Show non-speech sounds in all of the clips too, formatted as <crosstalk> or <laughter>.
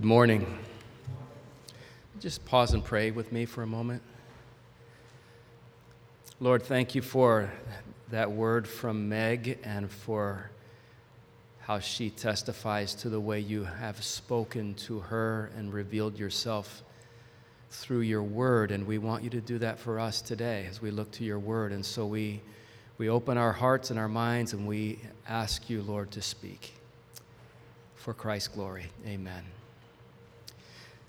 Good morning. Just pause and pray with me for a moment. Lord, thank you for that word from Meg and for how she testifies to the way you have spoken to her and revealed yourself through your word. And we want you to do that for us today as we look to your word. And so we, we open our hearts and our minds and we ask you, Lord, to speak. For Christ's glory, amen.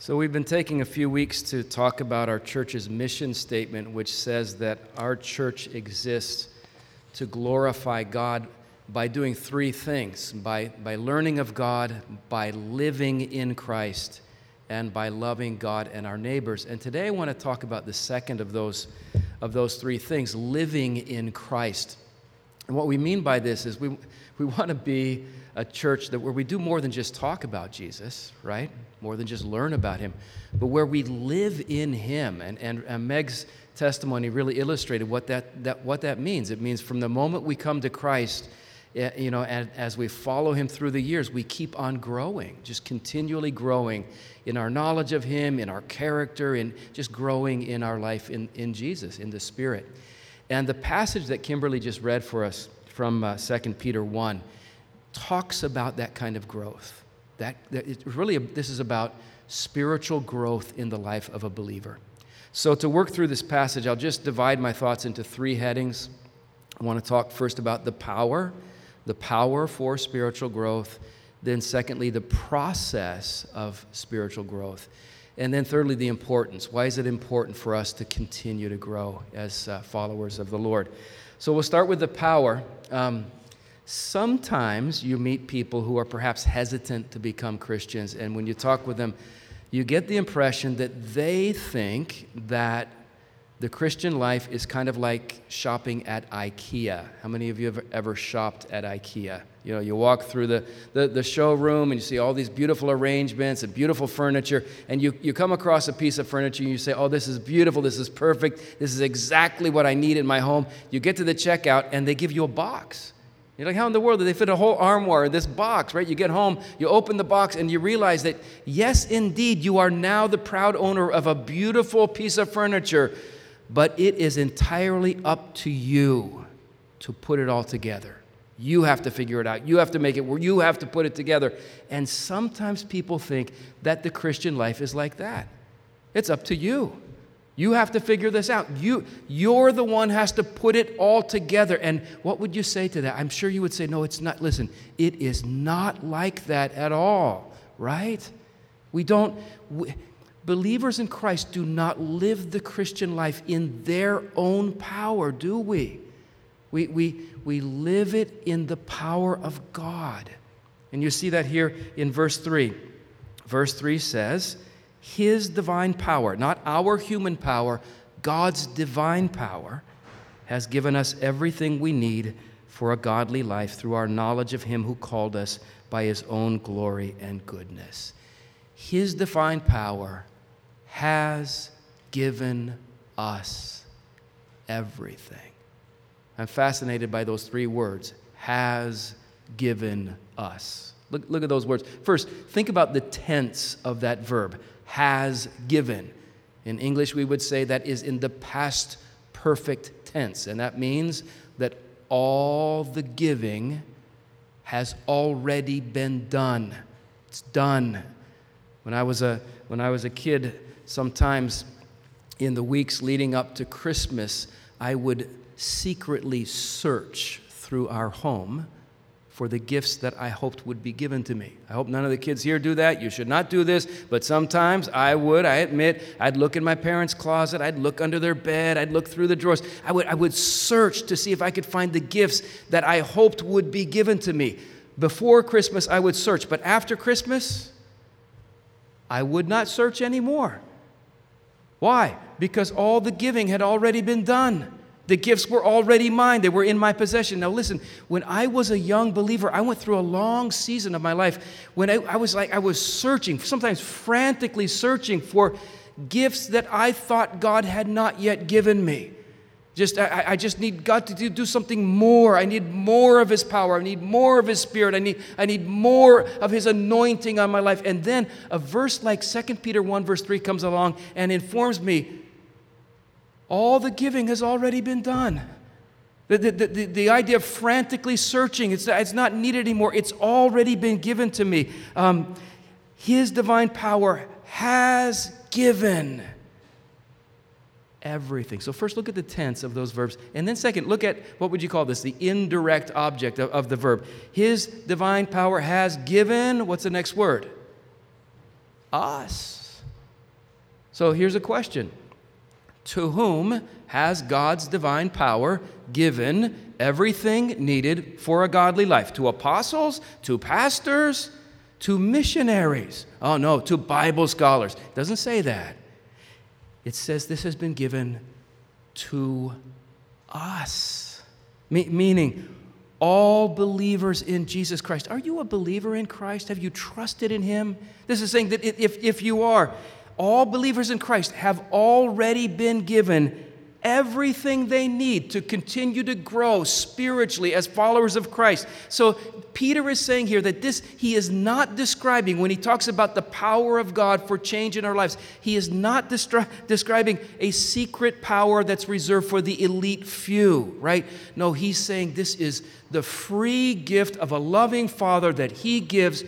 So, we've been taking a few weeks to talk about our church's mission statement, which says that our church exists to glorify God by doing three things by, by learning of God, by living in Christ, and by loving God and our neighbors. And today I want to talk about the second of those, of those three things living in Christ. And what we mean by this is we, we want to be a church that where we do more than just talk about Jesus, right? More than just learn about him, but where we live in him. And, and, and Meg's testimony really illustrated what that, that, what that means. It means from the moment we come to Christ, eh, you know, and as we follow him through the years, we keep on growing, just continually growing in our knowledge of him, in our character, in just growing in our life in, in Jesus, in the Spirit. And the passage that Kimberly just read for us from uh, 2 Peter 1 talks about that kind of growth. That, that it's really, this is about spiritual growth in the life of a believer. So, to work through this passage, I'll just divide my thoughts into three headings. I want to talk first about the power, the power for spiritual growth. Then, secondly, the process of spiritual growth. And then, thirdly, the importance. Why is it important for us to continue to grow as uh, followers of the Lord? So, we'll start with the power. Um, Sometimes you meet people who are perhaps hesitant to become Christians, and when you talk with them, you get the impression that they think that the Christian life is kind of like shopping at IKEA. How many of you have ever shopped at IKEA? You know, you walk through the, the, the, showroom and you see all these beautiful arrangements and beautiful furniture, and you, you come across a piece of furniture and you say, Oh, this is beautiful, this is perfect, this is exactly what I need in my home. You get to the checkout and they give you a box. You're like, how in the world did they fit a whole armoire in this box, right? You get home, you open the box, and you realize that, yes, indeed, you are now the proud owner of a beautiful piece of furniture, but it is entirely up to you to put it all together. You have to figure it out. You have to make it. You have to put it together. And sometimes people think that the Christian life is like that. It's up to you. You have to figure this out. You, you're the one has to put it all together. And what would you say to that? I'm sure you would say, no, it's not. Listen, it is not like that at all, right? We don't, we, believers in Christ do not live the Christian life in their own power, do we? We, we, we live it in the power of God. And you see that here in verse 3. Verse 3 says, his divine power, not our human power, God's divine power, has given us everything we need for a godly life through our knowledge of Him who called us by His own glory and goodness. His divine power has given us everything. I'm fascinated by those three words has given us. Look, look at those words. First, think about the tense of that verb has given. In English, we would say that is in the past perfect tense, and that means that all the giving has already been done. It's done. When I was a, when I was a kid, sometimes in the weeks leading up to Christmas, I would secretly search through our home for the gifts that I hoped would be given to me. I hope none of the kids here do that. You should not do this, but sometimes I would, I admit, I'd look in my parents' closet, I'd look under their bed, I'd look through the drawers. I would, I would search to see if I could find the gifts that I hoped would be given to me. Before Christmas, I would search, but after Christmas, I would not search anymore. Why? Because all the giving had already been done. The gifts were already mine, they were in my possession. Now, listen, when I was a young believer, I went through a long season of my life when I, I was like, I was searching, sometimes frantically searching for gifts that I thought God had not yet given me. Just, I, I just need God to do, do something more. I need more of His power. I need more of His Spirit. I need, I need more of His anointing on my life. And then a verse like 2 Peter 1, verse 3 comes along and informs me all the giving has already been done. The, the, the, the, idea of frantically searching, it's, it's not needed anymore. It's already been given to me. Um, his divine power has given everything. So, first, look at the tense of those verbs. And then, second, look at what would you call this? The indirect object of, of the verb. His divine power has given, what's the next word? Us. So, here's a question To whom has God's divine power given everything needed for a godly life? To apostles? To pastors? To missionaries? Oh, no, to Bible scholars. It doesn't say that it says this has been given to us. Me- meaning, all believers in Jesus Christ. Are you a believer in Christ? Have you trusted in Him? This is saying that if, if you are, all believers in Christ have already been given everything they need to continue to grow spiritually as followers of Christ. So Peter is saying here that this he is not describing when he talks about the power of God for change in our lives. He is not destri- describing a secret power that's reserved for the elite few, right? No, he's saying this is the free gift of a loving father that he gives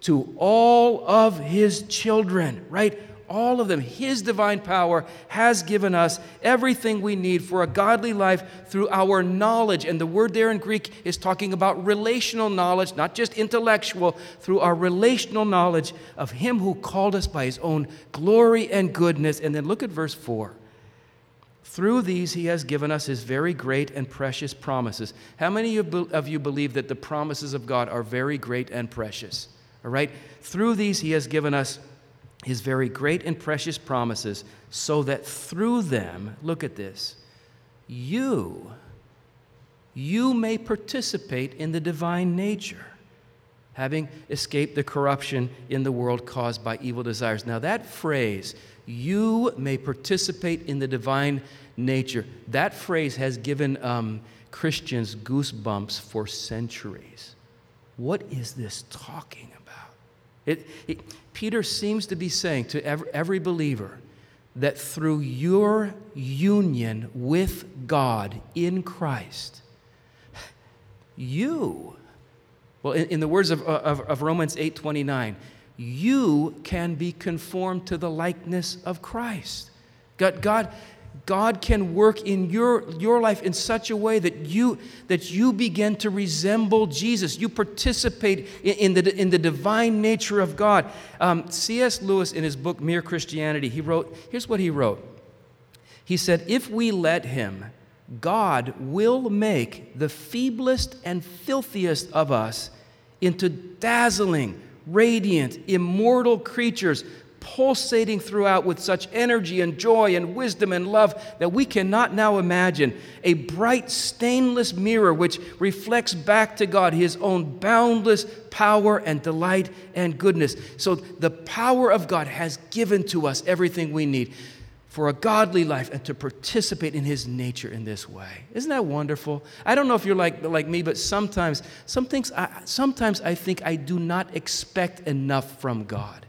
to all of his children, right? All of them. His divine power has given us everything we need for a godly life through our knowledge. And the word there in Greek is talking about relational knowledge, not just intellectual, through our relational knowledge of Him who called us by His own glory and goodness. And then look at verse 4. Through these, he has given us his very great and precious promises. How many of you believe that the promises of God are very great and precious? All right? Through these, he has given us his very great and precious promises, so that through them, look at this, you, you may participate in the divine nature, having escaped the corruption in the world caused by evil desires. Now, that phrase, you may participate in the divine nature, that phrase has given um, Christians goosebumps for centuries. What is this talking about? It, it, Peter seems to be saying to every, every believer that through your union with God in Christ, you, well, in, in the words of, of, of Romans 8 29, you can be conformed to the likeness of Christ. God, God, God can work in your, your life in such a way that you, that you begin to resemble Jesus. You participate in, in the, in the divine nature of God. Um, C.S. Lewis, in his book Mere Christianity, he wrote here's what he wrote. He said, If we let Him, God will make the feeblest and filthiest of us into dazzling, radiant, immortal creatures pulsating throughout with such energy and joy and wisdom and love that we cannot now imagine. A bright, stainless mirror which reflects back to God His own boundless power and delight and goodness. So the power of God has given to us everything we need for a godly life and to participate in his nature in this way. Isn't that wonderful? I don't know if you're like, like me, but sometimes, some things I, sometimes I think I do not expect enough from God.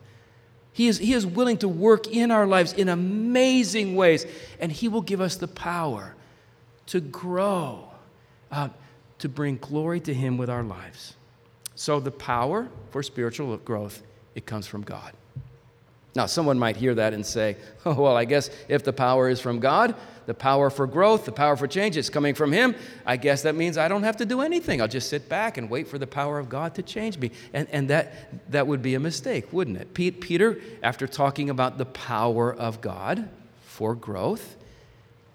He is, he is willing to work in our lives in amazing ways, and He will give us the power to grow, uh, to bring glory to Him with our lives. So, the power for spiritual growth, it comes from God. Now, someone might hear that and say, oh, well, I guess if the power is from God, the power for growth, the power for change is coming from Him. I guess that means I don't have to do anything. I'll just sit back and wait for the power of God to change me. And, and that, that would be a mistake, wouldn't it? Peter, after talking about the power of God for growth,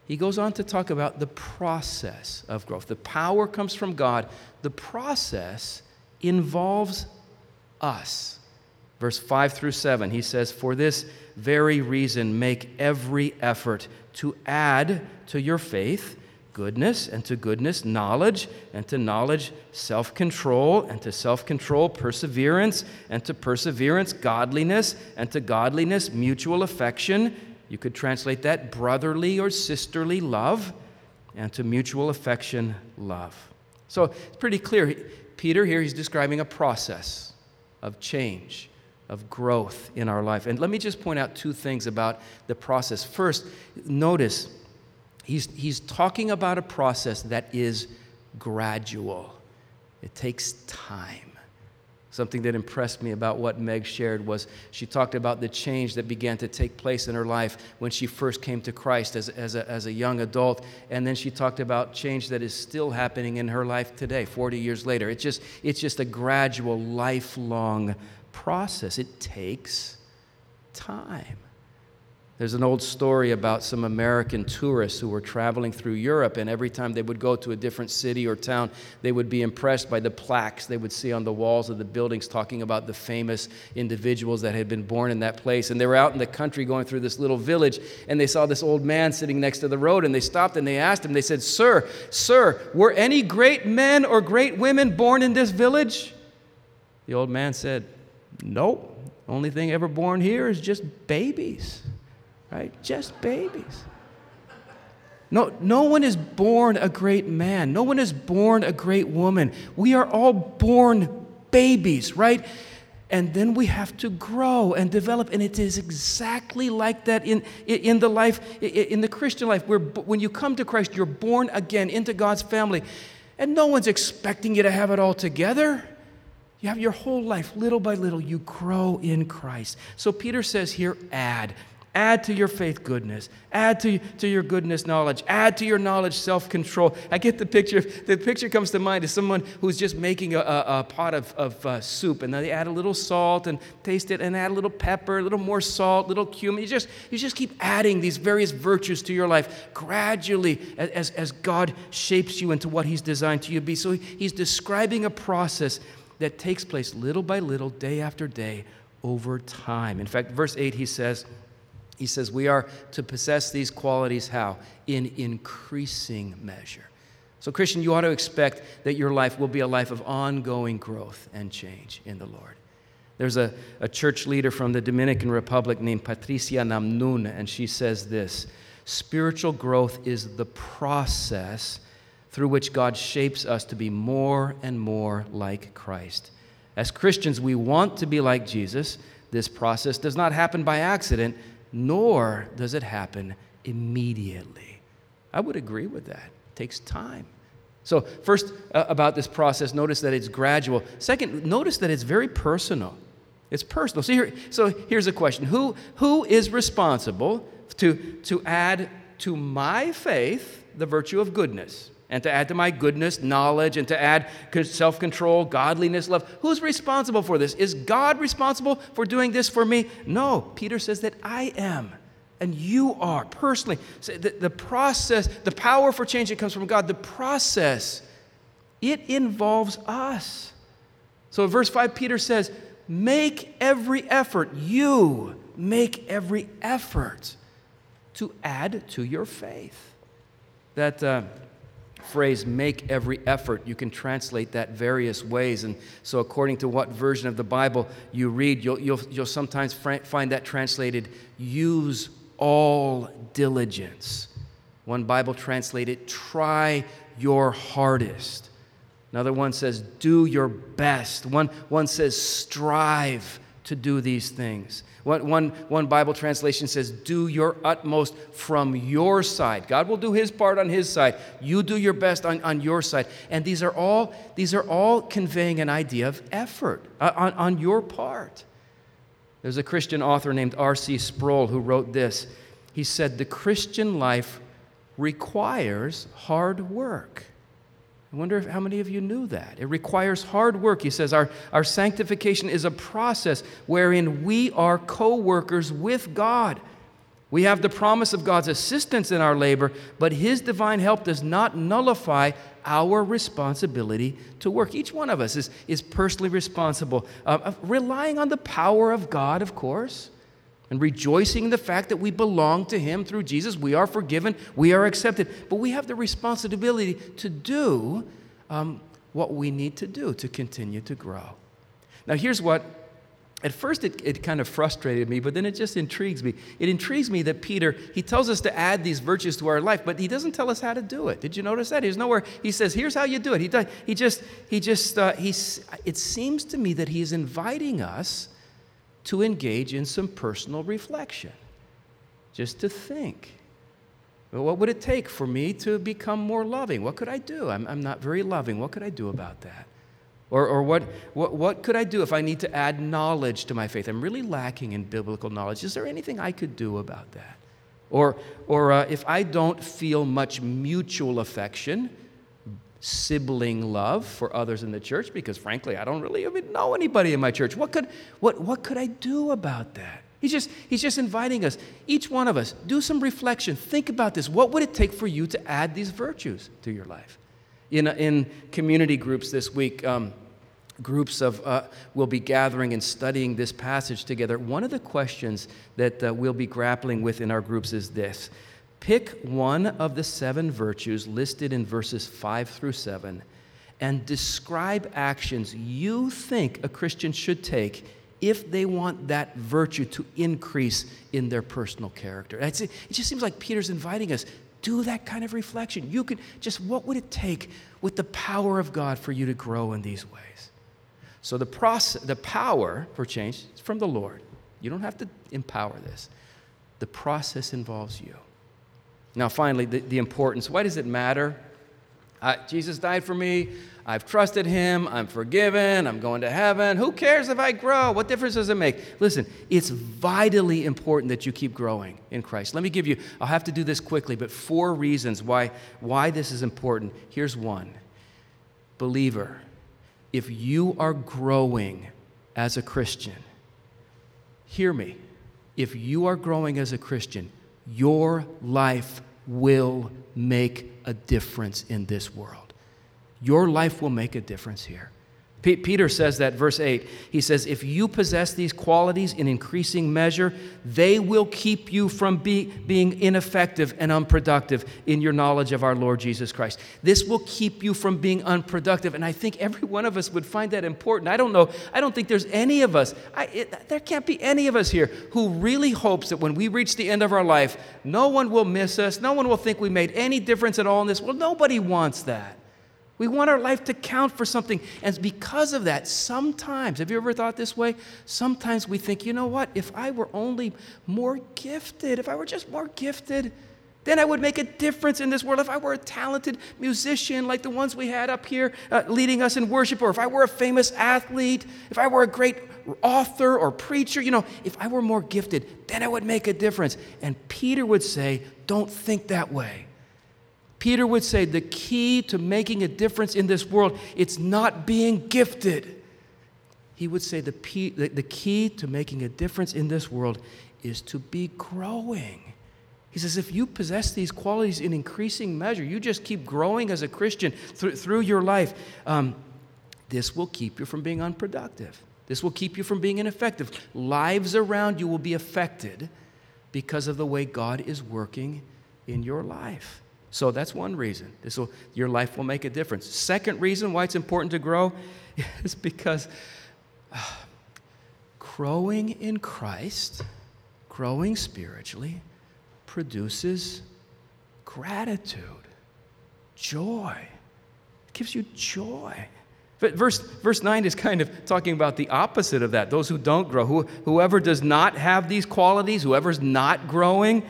he goes on to talk about the process of growth. The power comes from God, the process involves us. Verse 5 through 7, he says, For this very reason, make every effort to add to your faith goodness, and to goodness, knowledge, and to knowledge, self control, and to self control, perseverance, and to perseverance, godliness, and to godliness, mutual affection. You could translate that brotherly or sisterly love. and to mutual affection, love. So it's pretty clear. Peter here, he's describing a process of change, of growth in our life. And let me just point out two things about the process. First, notice he's, he's talking about a process that is gradual, it takes time. Something that impressed me about what Meg shared was she talked about the change that began to take place in her life when she first came to Christ as, as, a, as a young adult. And then she talked about change that is still happening in her life today, 40 years later. It's just, it's just a gradual, lifelong process. It takes time. There's an old story about some American tourists who were traveling through Europe, and every time they would go to a different city or town, they would be impressed by the plaques they would see on the walls of the buildings talking about the famous individuals that had been born in that place. And they were out in the country going through this little village, and they saw this old man sitting next to the road, and they stopped and they asked him, they said, Sir, sir, were any great men or great women born in this village? The old man said, Nope. Only thing ever born here is just babies right? Just babies. No, no one is born a great man. No one is born a great woman. We are all born babies, right? And then we have to grow and develop. And it is exactly like that in, in the life, in the Christian life. Where when you come to Christ, you're born again into God's family. And no one's expecting you to have it all together. You have your whole life, little by little, you grow in Christ. So Peter says here, add. Add to your faith goodness. Add to, to your goodness knowledge. Add to your knowledge self control. I get the picture. The picture comes to mind is someone who's just making a, a, a pot of, of uh, soup, and then they add a little salt and taste it, and add a little pepper, a little more salt, a little cumin. You just, you just keep adding these various virtues to your life gradually as, as God shapes you into what He's designed to you to be. So He's describing a process that takes place little by little, day after day, over time. In fact, verse 8, he says, he says we are to possess these qualities how? In increasing measure. So, Christian, you ought to expect that your life will be a life of ongoing growth and change in the Lord. There's a, a church leader from the Dominican Republic named Patricia Namnun, and she says this Spiritual growth is the process through which God shapes us to be more and more like Christ. As Christians, we want to be like Jesus. This process does not happen by accident, nor does it happen immediately. I would agree with that. It takes time. So, first, uh, about this process, notice that it's gradual. Second, notice that it's very personal. It's personal. So, here, so here's a question Who, who is responsible to, to add to my faith the virtue of goodness? And to add to my goodness, knowledge, and to add self control, godliness, love. Who's responsible for this? Is God responsible for doing this for me? No. Peter says that I am. And you are personally. So the, the process, the power for change that comes from God, the process, it involves us. So in verse 5, Peter says, Make every effort, you make every effort to add to your faith. That. Uh, phrase, make every effort, you can translate that various ways. And so, according to what version of the Bible you read, you'll, you'll, you'll sometimes find that translated, use all diligence. One Bible translated, try your hardest. Another one says, do your best. One, one says, strive to do these things. One, one, one Bible translation says, Do your utmost from your side. God will do his part on his side. You do your best on, on your side. And these are all, these are all conveying an idea of effort uh, on, on your part. There's a Christian author named R.C. Sproul who wrote this. He said, The Christian life requires hard work. I wonder if, how many of you knew that. It requires hard work. He says our, our sanctification is a process wherein we are co workers with God. We have the promise of God's assistance in our labor, but His divine help does not nullify our responsibility to work. Each one of us is, is personally responsible, uh, relying on the power of God, of course and rejoicing in the fact that we belong to Him through Jesus. We are forgiven, we are accepted. But we have the responsibility to do um, what we need to do to continue to grow. Now, here's what at first it, it kind of frustrated me, but then it just intrigues me. It intrigues me that Peter, he tells us to add these virtues to our life, but he doesn't tell us how to do it. Did you notice that? he's nowhere, he says, here's how you do it. He, he just, he just, uh, he's, it seems to me that he's inviting us to engage in some personal reflection, just to think. Well, what would it take for me to become more loving? What could I do? I'm, I'm not very loving. What could I do about that? Or, or what, what, what could I do if I need to add knowledge to my faith? I'm really lacking in biblical knowledge. Is there anything I could do about that? Or, or uh, if I don't feel much mutual affection, sibling love for others in the church, because frankly, I don't really even know anybody in my church, what could, what, what could I do about that? He's just, he's just inviting us, each one of us, do some reflection. Think about this. What would it take for you to add these virtues to your life? In, in community groups this week, um, groups of uh, will be gathering and studying this passage together one of the questions that uh, we'll be grappling with in our groups is this pick one of the seven virtues listed in verses 5 through 7 and describe actions you think a christian should take if they want that virtue to increase in their personal character it just seems like peter's inviting us do that kind of reflection you could just what would it take with the power of god for you to grow in these ways so the process, the power for change is from the Lord. You don't have to empower this. The process involves you. Now, finally, the, the importance. Why does it matter? Jesus died for me. I've trusted him. I'm forgiven. I'm going to heaven. Who cares if I grow? What difference does it make? Listen, it's vitally important that you keep growing in Christ. Let me give you, I'll have to do this quickly, but four reasons why, why this is important. Here's one Believer, if you are growing as a Christian, hear me. If you are growing as a Christian, your life will make a difference in this world. Your life will make a difference here. P- Peter says that, verse 8. He says, If you possess these qualities in increasing measure, they will keep you from be- being ineffective and unproductive in your knowledge of our Lord Jesus Christ. This will keep you from being unproductive. And I think every one of us would find that important. I don't know, I don't think there's any of us, I, it, there can't be any of us here who really hopes that when we reach the end of our life, no one will miss us, no one will think we made any difference at all in this. Well, nobody wants that. We want our life to count for something. And because of that, sometimes, have you ever thought this way? Sometimes we think, you know what? If I were only more gifted, if I were just more gifted, then I would make a difference in this world. If I were a talented musician like the ones we had up here uh, leading us in worship, or if I were a famous athlete, if I were a great author or preacher, you know, if I were more gifted, then I would make a difference. And Peter would say, don't think that way. Peter would say the key to making a difference in this world, it's not being gifted. He would say the, the key to making a difference in this world is to be growing. He says, if you possess these qualities in increasing measure, you just keep growing as a Christian through, through your life, um, this will keep you from being unproductive. This will keep you from being ineffective. Lives around you will be affected because of the way God is working in your life. So that's one reason. This will, your life will make a difference. Second reason why it's important to grow <laughs> is because uh, <sighs> growing in Christ, growing spiritually, produces gratitude, joy. It gives you joy. But verse, verse 9 is kind of talking about the opposite of that. Those who don't grow, who, whoever does not have these qualities, whoever's not growing,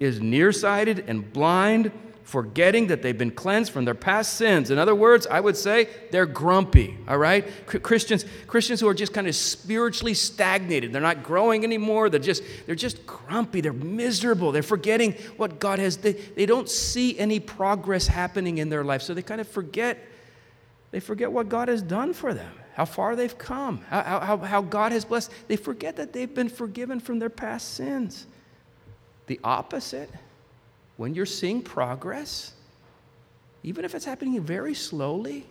is nearsighted and blind forgetting that they've been cleansed from their past sins. In other words, I would say they're grumpy, all right? Christians, Christians who are just kind of spiritually stagnated. They're not growing anymore. They're just, they're just grumpy. They're miserable. They're forgetting what God has. They, they don't see any progress happening in their life. So they kind of forget, they forget what God has done for them, how far they've come, how, how, how God has blessed. They forget that they've been forgiven from their past sins. The opposite when you're seeing progress, even if it's happening very slowly,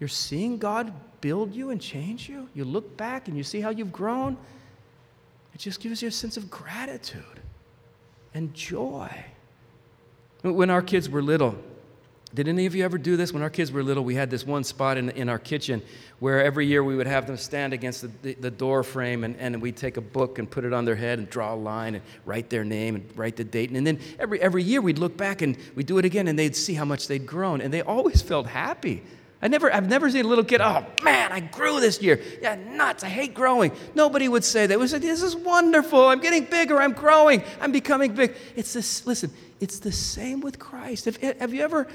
you're seeing God build you and change you. You look back and you see how you've grown. It just gives you a sense of gratitude and joy. When our kids were little, Did any of you ever do this? When our kids were little, we had this one spot in, in our kitchen where every year we would have them stand against the, the, the, door frame and, and we'd take a book and put it on their head and draw a line and write their name and write the date. And then every, every year we'd look back and we'd do it again and they'd see how much they'd grown. And they always felt happy. I never, I've never seen a little kid, oh man, I grew this year. Yeah, nuts, I hate growing. Nobody would say that. We said, this is wonderful. I'm getting bigger. I'm growing. I'm becoming big. It's this, listen, it's the same with Christ. Have, have you ever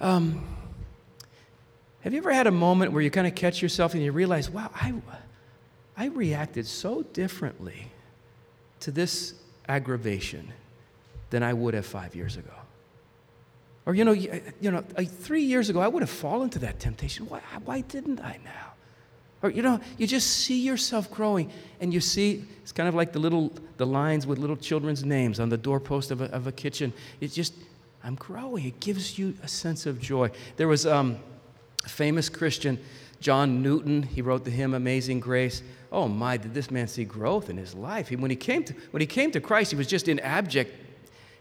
um, have you ever had a moment where you kind of catch yourself and you realize, wow, I, I reacted so differently to this aggravation than I would have five years ago? Or, you know, you, you know three years ago, I would have fallen to that temptation. Why, why didn't I now? Or, you know, you just see yourself growing and you see, it's kind of like the little, the lines with little children's names on the doorpost of a, of a kitchen. It's just, I'm growing. It gives you a sense of joy. There was um, a famous Christian, John Newton. He wrote the hymn Amazing Grace. Oh my, did this man see growth in his life? He, when, he came to, when he came to Christ, he was just in abject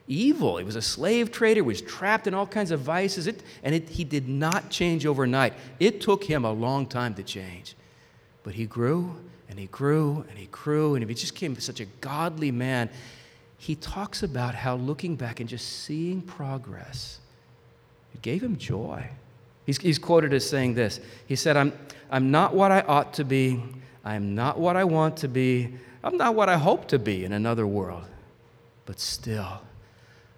evil. He was a slave trader, was trapped in all kinds of vices, it, and it, he did not change overnight. It took him a long time to change. But he grew and he grew and he grew, and he just became such a godly man he talks about how looking back and just seeing progress, it gave him joy. He's, he's quoted as saying this He said, I'm, I'm not what I ought to be, I'm not what I want to be, I'm not what I hope to be in another world, but still,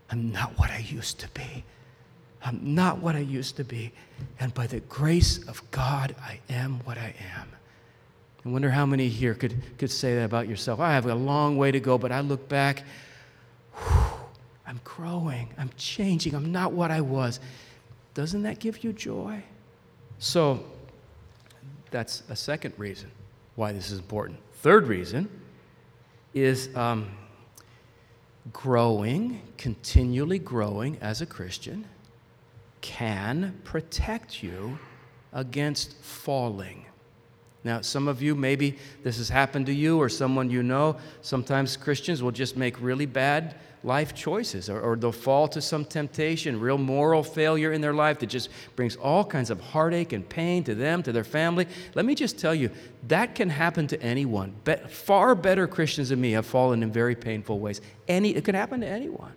I'm not what I used to be. I'm not what I used to be. And by the grace of God, I am what I am. I wonder how many here could, could say that about yourself. I have a long way to go, but I look back <sighs> I'm growing, I'm changing, I'm not what I was. Doesn't that give you joy? So, that's a second reason why this is important. Third reason is um, growing, continually growing as a Christian, can protect you against falling. Now, some of you, maybe this has happened to you or someone you know. Sometimes Christians will just make really bad life choices or, or, they'll fall to some temptation, real moral failure in their life that just brings all kinds of heartache and pain to them, to their family. Let me just tell you, that can happen to anyone. Be- far better Christians than me have fallen in very painful ways. Any, it can happen to anyone.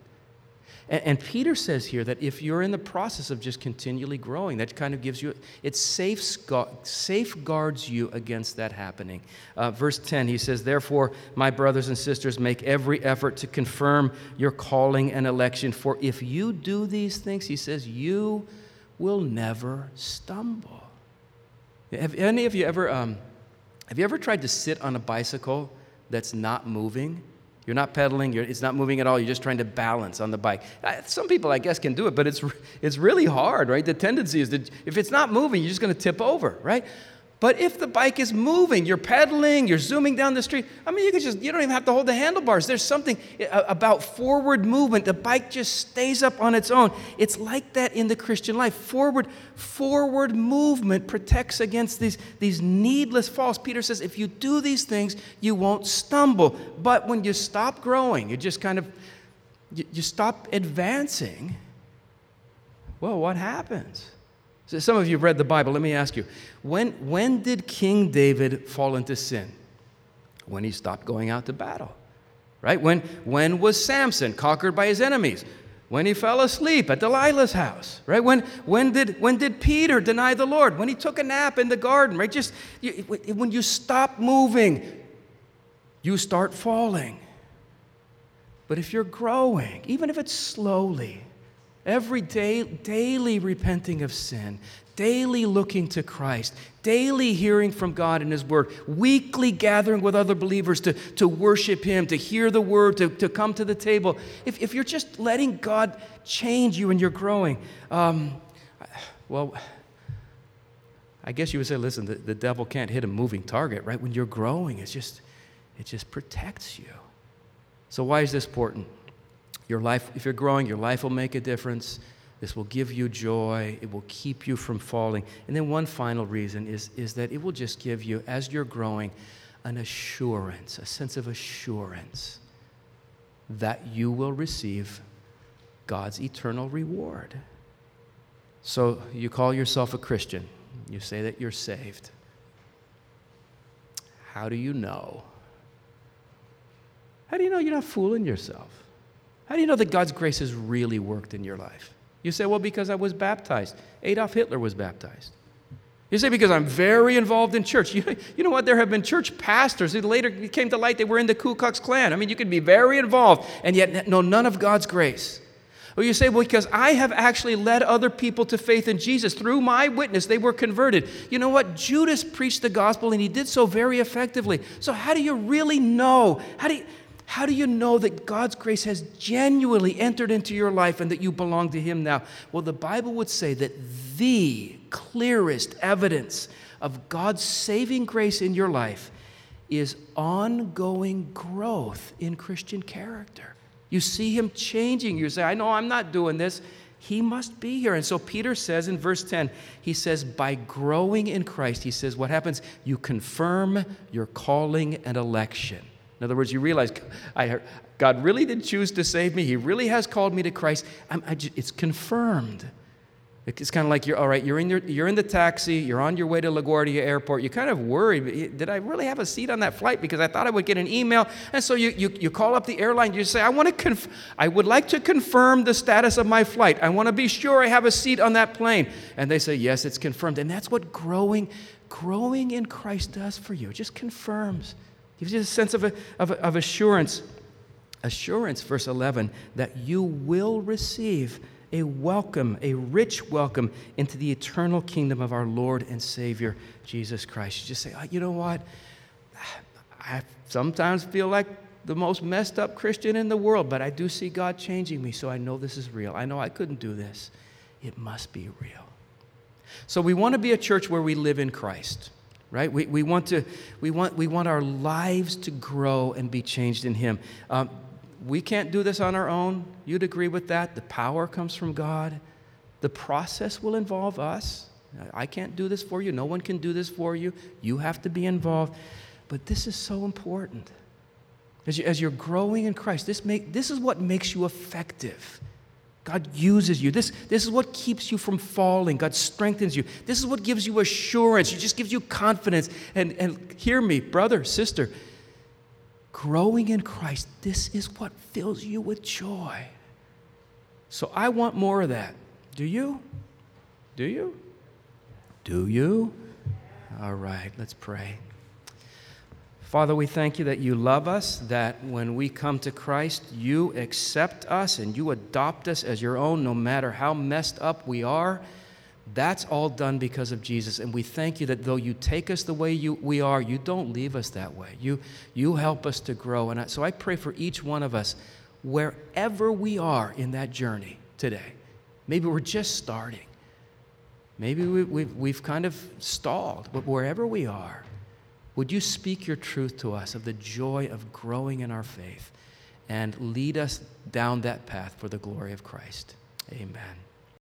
And, and, Peter says here that if you're in the process of just continually growing, that kind of gives you, it safeguards you against that happening. Uh, verse 10, he says, Therefore, my brothers and sisters, make every effort to confirm your calling and election. For if you do these things, he says, you will never stumble. Have any of you ever, um, have you ever tried to sit on a bicycle that's not moving? You're not pedaling, you're, it's not moving at all, you're just trying to balance on the bike. Some people, I guess, can do it, but it's, it's really hard, right? The tendency is that if it's not moving, you're just going to tip over, right? But if the bike is moving, you're pedaling, you're zooming down the street, I mean, you can just, you don't even have to hold the handlebars. There's something uh, about forward movement. The bike just stays up on its own. It's like that in the Christian life. Forward, forward movement protects against these, these needless falls. Peter says, if you do these things, you won't stumble. But when you stop growing, you just kind of, you, you stop advancing, well, what happens? So some of you have read the Bible. Let me ask you when, when did King David fall into sin? When he stopped going out to battle. Right? When, when was Samson conquered by his enemies? When he fell asleep at Delilah's house, right? When, when, did, when did Peter deny the Lord? When he took a nap in the garden, right? Just you, when you stop moving, you start falling. But if you're growing, even if it's slowly, Every day, daily repenting of sin, daily looking to Christ, daily hearing from God in His Word, weekly gathering with other believers to, to worship Him, to hear the Word, to, to come to the table. If, if you're just letting God change you and you're growing, um, well, I guess you would say, listen, the, the devil can't hit a moving target, right? When you're growing, it's just, it just protects you. So, why is this important? Your life, if you're growing, your life will make a difference. This will give you joy. It will keep you from falling. And then one final reason is, is that it will just give you, as you're growing, an assurance, a sense of assurance that you will receive God's eternal reward. So you call yourself a Christian, you say that you're saved. How do you know? How do you know you're not fooling yourself? How do you know that God's grace has really worked in your life? You say, well, because I was baptized. Adolf Hitler was baptized. You say, because I'm very involved in church. You, you know what? There have been church pastors who later came to light they were in the Ku Klux Klan. I mean, you can be very involved and yet know none of God's grace. Or you say, well, because I have actually led other people to faith in Jesus. Through my witness, they were converted. You know what? Judas preached the gospel and he did so very effectively. So, how do you really know? How do you, how do you know that God's grace has genuinely entered into your life and that you belong to Him now? Well, the Bible would say that the clearest evidence of God's saving grace in your life is ongoing growth in Christian character. You see Him changing. You say, I know I'm not doing this. He must be here. And so Peter says in verse 10, he says, by growing in Christ, he says, what happens? You confirm your calling and election. In other words, you realize I God really did choose to save me. He really has called me to Christ. Just, it's confirmed. It's kind of like you're all right. You're in your, you're in the taxi. You're on your way to LaGuardia Airport. You're kind of worried. Did I really have a seat on that flight? Because I thought I would get an email. And so you, you, you call up the airline. You say, I want to conf- I would like to confirm the status of my flight. I want to be sure I have a seat on that plane. And they say, Yes, it's confirmed. And that's what growing, growing in Christ does for you. It just confirms. Gives you a sense of, a, of, of assurance. Assurance, verse 11, that you will receive a welcome, a rich welcome into the eternal kingdom of our Lord and Savior, Jesus Christ. You just say, oh, you know what? <sighs> I sometimes feel like the most messed up Christian in the world, but I do see God changing me, so I know this is real. I know I couldn't do this. It must be real. So we want to be a church where we live in Christ right? We, we, want to, we, want, we want our lives to grow and be changed in Him. Um, we can't do this on our own. You'd agree with that. The power comes from God. The process will involve us. I can't do this for you. No one can do this for you. You have to be involved. But this is so important. As, you, as you're growing in Christ, this, make, this is what makes you effective. God uses you. This, this is what keeps you from falling. God strengthens you. This is what gives you assurance. It just gives you confidence. And, and hear me, brother, sister, growing in Christ, this is what fills you with joy. So I want more of that. Do you? Do you? Do you? All right, let's pray. Father, we thank you that you love us, that when we come to Christ, you accept us and you adopt us as your own, no matter how messed up we are. That's all done because of Jesus. And we thank you that though you take us the way you, we are, you don't leave us that way. You, you help us to grow. And I, so I pray for each one of us, wherever we are in that journey today. Maybe we're just starting. Maybe we, we've, we've kind of stalled, but wherever we are, would you speak your truth to us of the joy of growing in our faith and lead us down that path for the glory of Christ? Amen.